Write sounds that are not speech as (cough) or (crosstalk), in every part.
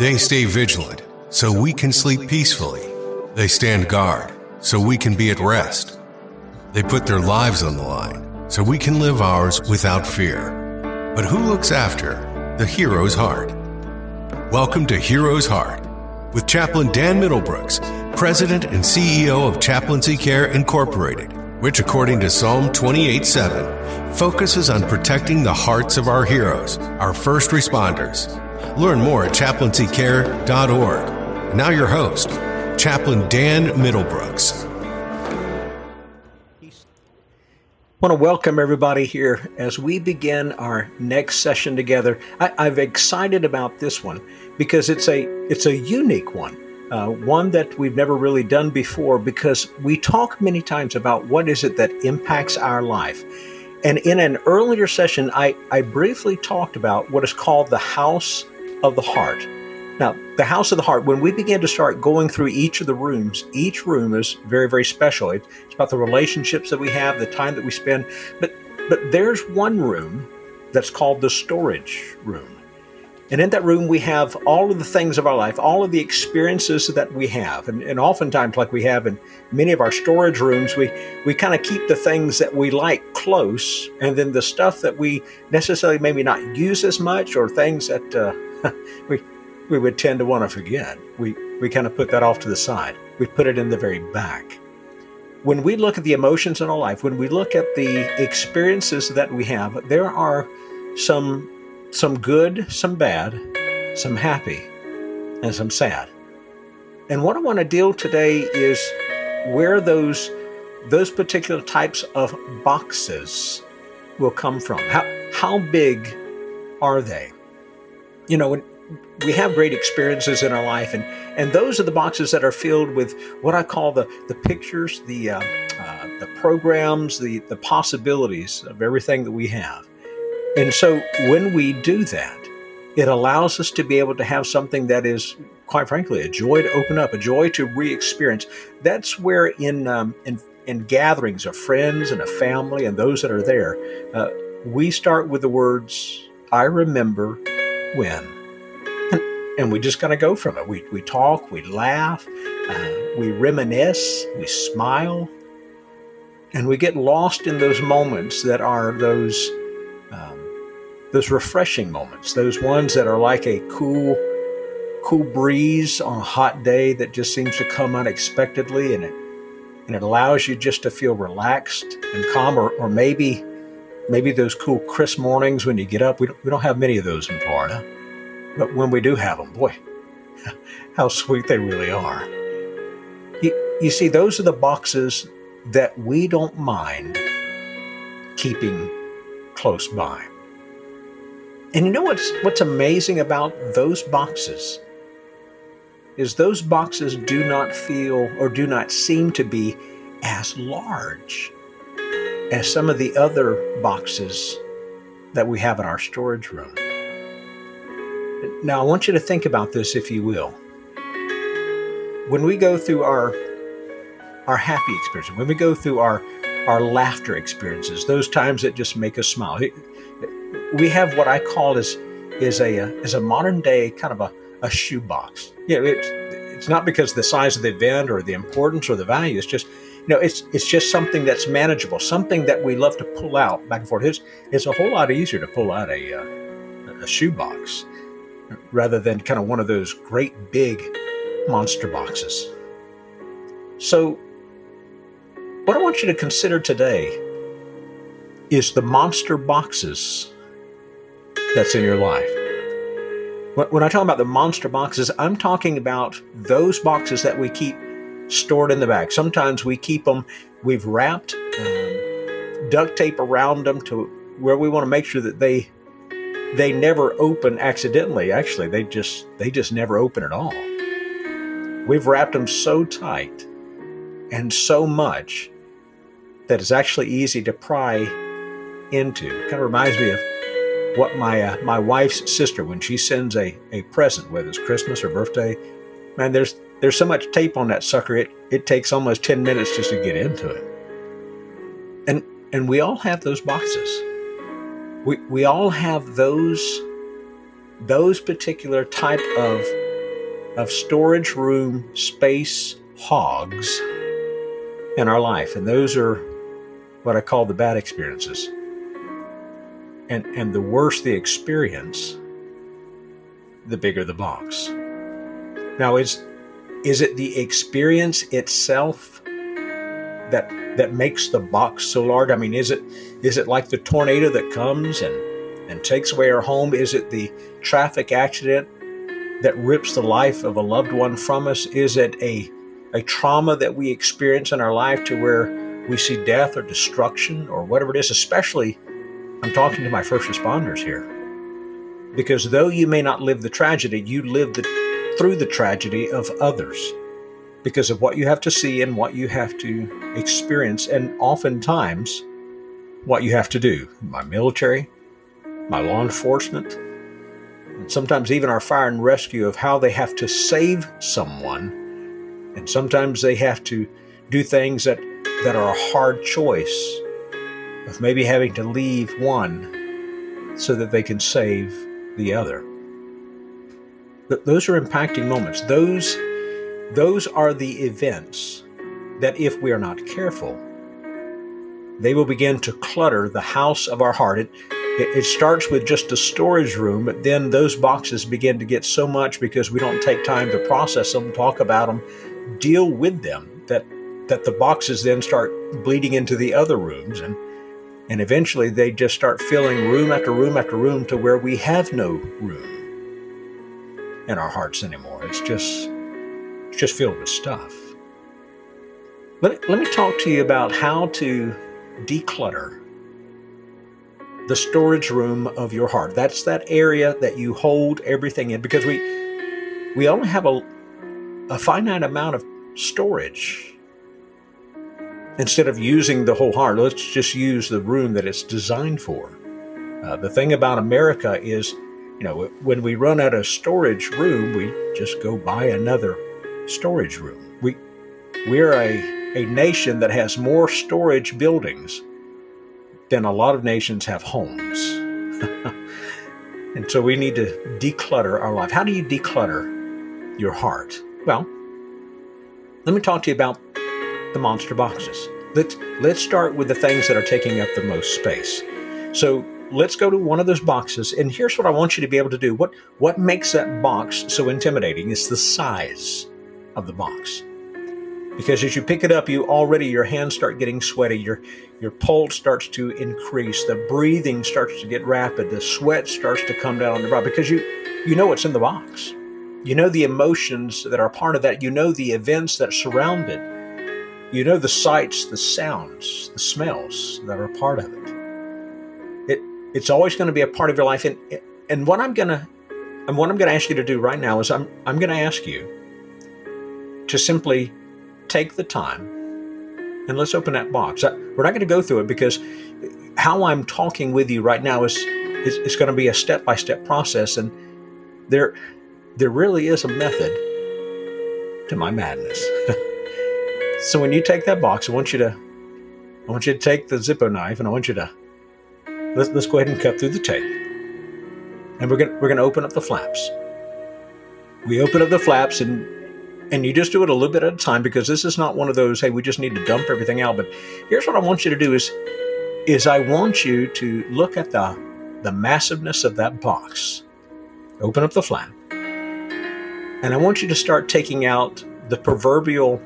They stay vigilant so we can sleep peacefully. They stand guard so we can be at rest. They put their lives on the line so we can live ours without fear. But who looks after the hero's heart? Welcome to Hero's Heart with Chaplain Dan Middlebrooks, President and CEO of Chaplaincy Care Incorporated, which, according to Psalm 28 7, focuses on protecting the hearts of our heroes, our first responders. Learn more at chaplaincycare.org. Now, your host, Chaplain Dan Middlebrooks. I want to welcome everybody here as we begin our next session together. I, am excited about this one because it's a it's a unique one, uh, one that we've never really done before. Because we talk many times about what is it that impacts our life, and in an earlier session, I I briefly talked about what is called the house of the heart. Now, the house of the heart, when we begin to start going through each of the rooms, each room is very, very special. It's about the relationships that we have, the time that we spend. But but there's one room that's called the storage room. And in that room, we have all of the things of our life, all of the experiences that we have. And, and oftentimes, like we have in many of our storage rooms, we, we kind of keep the things that we like close, and then the stuff that we necessarily maybe not use as much or things that uh, (laughs) we, we would tend to want to forget. We, we kind of put that off to the side. We put it in the very back. When we look at the emotions in our life, when we look at the experiences that we have, there are some some good, some bad, some happy, and some sad. And what I want to deal today is where those those particular types of boxes will come from. How how big are they? You know, we have great experiences in our life, and and those are the boxes that are filled with what I call the the pictures, the uh, uh, the programs, the the possibilities of everything that we have. And so when we do that, it allows us to be able to have something that is, quite frankly, a joy to open up, a joy to re-experience. That's where in um, in in gatherings of friends and a family and those that are there, uh, we start with the words, "I remember when." and we just kind of go from it. We, we talk, we laugh, uh, we reminisce, we smile, and we get lost in those moments that are those those refreshing moments, those ones that are like a cool cool breeze on a hot day that just seems to come unexpectedly, and it and it allows you just to feel relaxed and calm, or, or maybe maybe those cool crisp mornings when you get up. We don't, we don't have many of those in Florida. But when we do have them, boy, (laughs) how sweet they really are. You, you see, those are the boxes that we don't mind keeping close by. And you know what's what's amazing about those boxes is those boxes do not feel or do not seem to be as large as some of the other boxes that we have in our storage room. Now, I want you to think about this, if you will. When we go through our our happy experiences, when we go through our our laughter experiences, those times that just make us smile, we have what I call is is a is a modern day kind of a, a shoebox. You know, it's it's not because the size of the event or the importance or the value. It's just you know, it's it's just something that's manageable, something that we love to pull out back and forth. It's it's a whole lot easier to pull out a uh, a shoebox rather than kind of one of those great big monster boxes. So, what I want you to consider today is the monster boxes that's in your life. When I talk about the monster boxes, I'm talking about those boxes that we keep stored in the bag. Sometimes we keep them, we've wrapped um, duct tape around them to where we want to make sure that they they never open accidentally. Actually, they just they just never open at all. We've wrapped them so tight and so much that it's actually easy to pry into. It kind of reminds me of what my uh, my wife's sister when she sends a, a present, whether it's Christmas or birthday, man, there's there's so much tape on that sucker. It it takes almost ten minutes just to get into it. And and we all have those boxes we, we all have those those particular type of of storage room space hogs in our life. And those are what I call the bad experiences. And, and the worse the experience, the bigger the box. Now, is, is it the experience itself that that makes the box so large? I mean, is it is it like the tornado that comes and and takes away our home? Is it the traffic accident that rips the life of a loved one from us? Is it a a trauma that we experience in our life to where we see death or destruction or whatever it is? Especially, I'm talking to my first responders here, because though you may not live the tragedy, you live the, through the tragedy of others because of what you have to see and what you have to experience, and oftentimes what you have to do. My military, my law enforcement, and sometimes even our fire and rescue of how they have to save someone. And sometimes they have to do things that, that are a hard choice of maybe having to leave one so that they can save the other. Those are impacting moments. Those those are the events that, if we are not careful, they will begin to clutter the house of our heart. It, it, it, starts with just a storage room, but then those boxes begin to get so much because we don't take time to process them, talk about them, deal with them, that, that the boxes then start bleeding into the other rooms. And, and eventually they just start filling room after room after room to where we have no room in our hearts anymore. It's just it's just filled with stuff. Let, let me talk to you about how to declutter the storage room of your heart. That's that area that you hold everything in because we we only have a, a finite amount of storage. Instead of using the whole heart, let's just use the room that it's designed for. Uh, the thing about America is, you know, when we run out of storage room, we just go buy another storage room. We we're a, a nation that has more storage buildings than a lot of nations have homes. (laughs) and so we need to declutter our life. How do you declutter your heart? Well, let me talk to you about the monster boxes. Let's let's start with the things that are taking up the most space. So let's go to one of those boxes and here's what I want you to be able to do. What what makes that box so intimidating is the size of the box. Because as you pick it up, you already your hands start getting sweaty, your your pulse starts to increase, the breathing starts to get rapid, the sweat starts to come down on the brow because you you know what's in the box. You know the emotions that are part of that. You know the events that surround it. You know the sights, the sounds, the smells that are part of it. It it's always going to be a part of your life. And and what I'm gonna and what I'm gonna ask you to do right now is I'm I'm gonna ask you to simply take the time and let's open that box. We're not going to go through it because how I'm talking with you right now is is, is going to be a step by step process, and there there really is a method to my madness. (laughs) so when you take that box, I want you to I want you to take the Zippo knife and I want you to let's, let's go ahead and cut through the tape, and we're gonna we're gonna open up the flaps. We open up the flaps and and you just do it a little bit at a time because this is not one of those hey we just need to dump everything out. But here's what i want you to do is is i want you to look at the the massiveness of that box. Open up the flap. And i want you to start taking out the proverbial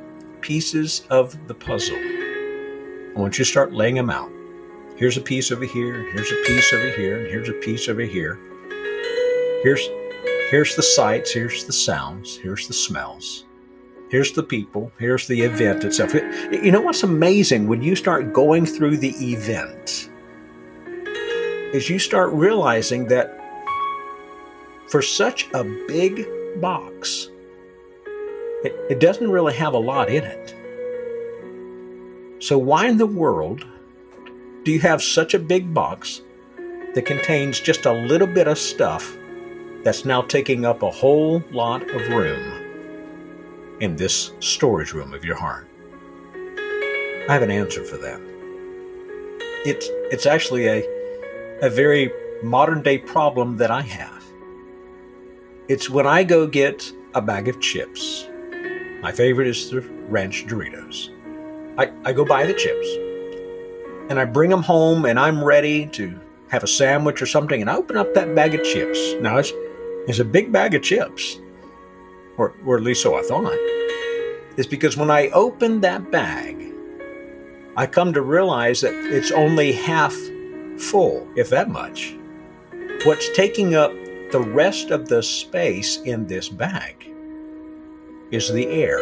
pieces of the puzzle i want you to start laying them out here's a piece over here here's a piece over here and here's a piece over here here's here's the sights here's the sounds here's the smells Here's the people. Here's the event itself. You know what's amazing when you start going through the event is you start realizing that for such a big box, it, it doesn't really have a lot in it. So, why in the world do you have such a big box that contains just a little bit of stuff that's now taking up a whole lot of room? in this storage room of your heart? I have an answer for that. It's, it's actually a, a very modern day problem that I have. It's when I go get a bag of chips. My favorite is the ranch Doritos. I, I go buy the chips and I bring them home and I'm ready to have a sandwich or something and I open up that bag of chips. Now it's, it's a big bag of chips, or, or at least so I thought. It's because when I open that bag, I come to realize that it's only half full, if that much. What's taking up the rest of the space in this bag is the air.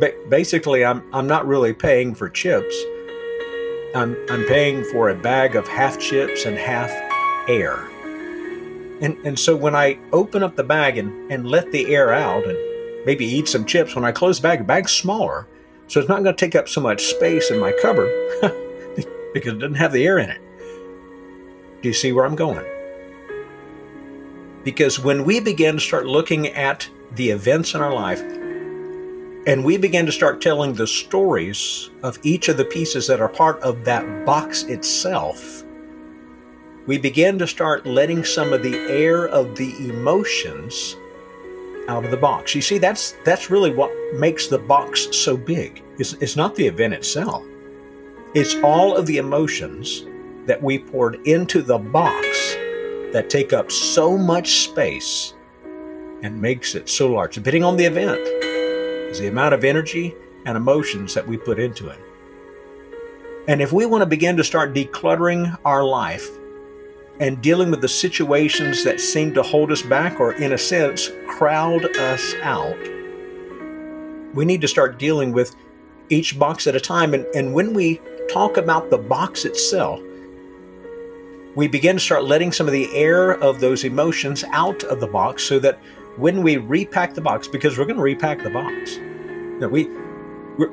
Ba- basically, I'm, I'm not really paying for chips. I'm, I'm paying for a bag of half chips and half air. And, and so when I open up the bag and, and let the air out and maybe eat some chips, when I close the bag, the bag's smaller, so it's not going to take up so much space in my cupboard (laughs) because it doesn't have the air in it. Do you see where I'm going? Because when we begin to start looking at the events in our life and we begin to start telling the stories of each of the pieces that are part of that box itself, we begin to start letting some of the air of the emotions out of the box. You see, that's that's really what makes the box so big. It's, it's not the event itself. It's all of the emotions that we poured into the box that take up so much space and makes it so large. Depending on the event, is the amount of energy and emotions that we put into it. And if we want to begin to start decluttering our life and dealing with the situations that seem to hold us back or, in a sense, crowd us out, we need to start dealing with each box at a time. And, and when we talk about the box itself, we begin to start letting some of the air of those emotions out of the box so that when we repack the box, because we're going to repack the box, we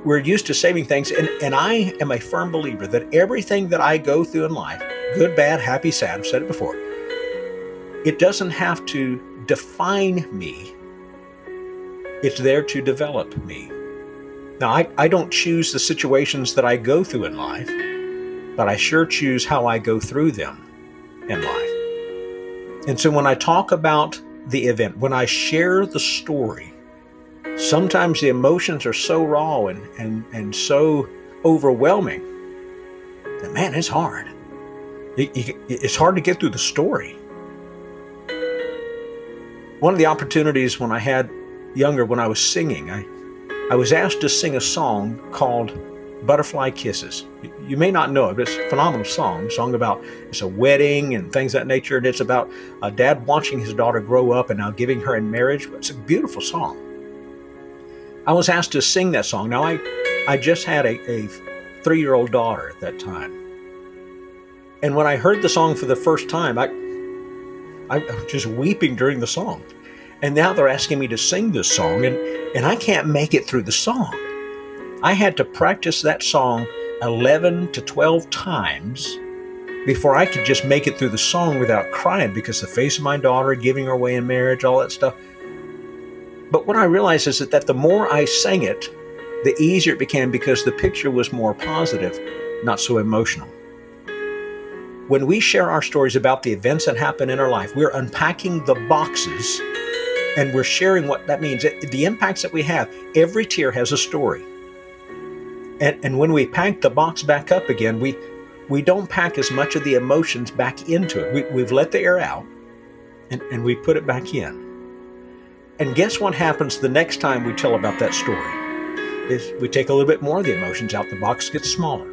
we're used to saving things, and, and I am a firm believer that everything that I go through in life, good, bad, happy, sad, I've said it before, it doesn't have to define me. It's there to develop me. Now, I, I don't choose the situations that I go through in life, but I sure choose how I go through them in life. And so when I talk about the event, when I share the story, sometimes the emotions are so raw and, and, and so overwhelming that, man, it's hard. It, it, it's hard to get through the story. One of the opportunities when I had younger, when I was singing, I, I was asked to sing a song called Butterfly Kisses. You may not know it, but it's a phenomenal song. A song about it's a wedding and things that nature, and it's about a dad watching his daughter grow up and now giving her in marriage. It's a beautiful song. I was asked to sing that song. Now I, I just had a, a three-year-old daughter at that time, and when I heard the song for the first time, I, I was just weeping during the song. And now they're asking me to sing this song, and, and I can't make it through the song. I had to practice that song 11 to 12 times before I could just make it through the song without crying because the face of my daughter, giving her away in marriage, all that stuff. But what I realized is that, that the more I sang it, the easier it became because the picture was more positive, not so emotional. When we share our stories about the events that happen in our life, we're unpacking the boxes and we're sharing what that means. The impacts that we have, every tear has a story. And, and when we pack the box back up again, we, we don't pack as much of the emotions back into it. We, we've let the air out and, and we put it back in. And guess what happens the next time we tell about that story? Is we take a little bit more of the emotions out, the box gets smaller.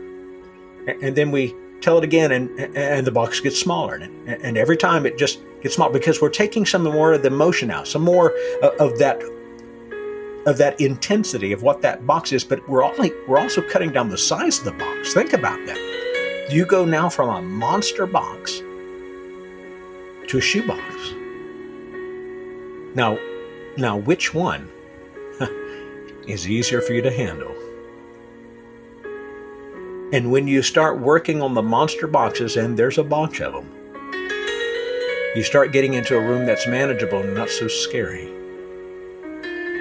And, and then we tell it again and, and the box gets smaller. And, and every time it just gets smaller because we're taking some more of the emotion out, some more uh, of that of that intensity of what that box is, but we're only we're also cutting down the size of the box. Think about that. You go now from a monster box to a shoebox. Now, now which one (laughs) is easier for you to handle? And when you start working on the monster boxes, and there's a bunch of them, you start getting into a room that's manageable and not so scary.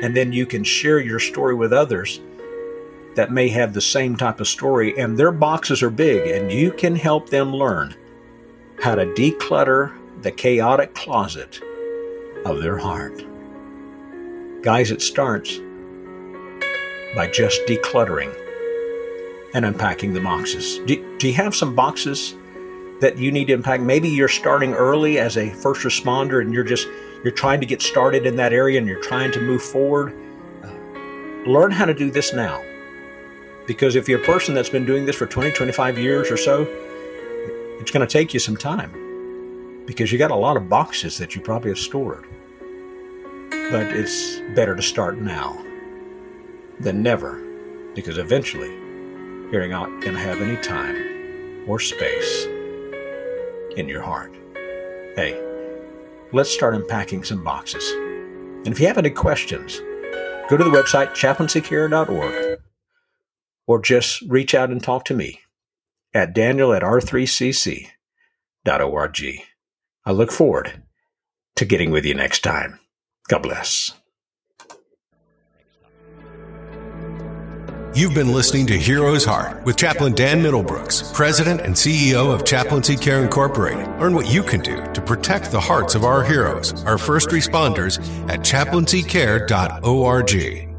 And then you can share your story with others that may have the same type of story, and their boxes are big, and you can help them learn how to declutter the chaotic closet of their heart. Guys, it starts by just decluttering and unpacking the boxes. Do, do you have some boxes that you need to unpack? Maybe you're starting early as a first responder and you're just you're trying to get started in that area and you're trying to move forward. Uh, learn how to do this now. Because if you're a person that's been doing this for 20, 25 years or so, it's going to take you some time because you got a lot of boxes that you probably have stored. But it's better to start now than never because eventually you're not going to have any time or space in your heart. Hey, let's start unpacking some boxes. And if you have any questions, go to the website chaplaincycare.org or just reach out and talk to me at daniel at r3cc.org. I look forward to getting with you next time. God bless. You've been listening to Hero's Heart with Chaplain Dan Middlebrooks, President and CEO of Chaplaincy Care Incorporated. Learn what you can do to protect the hearts of our heroes, our first responders, at chaplaincycare.org.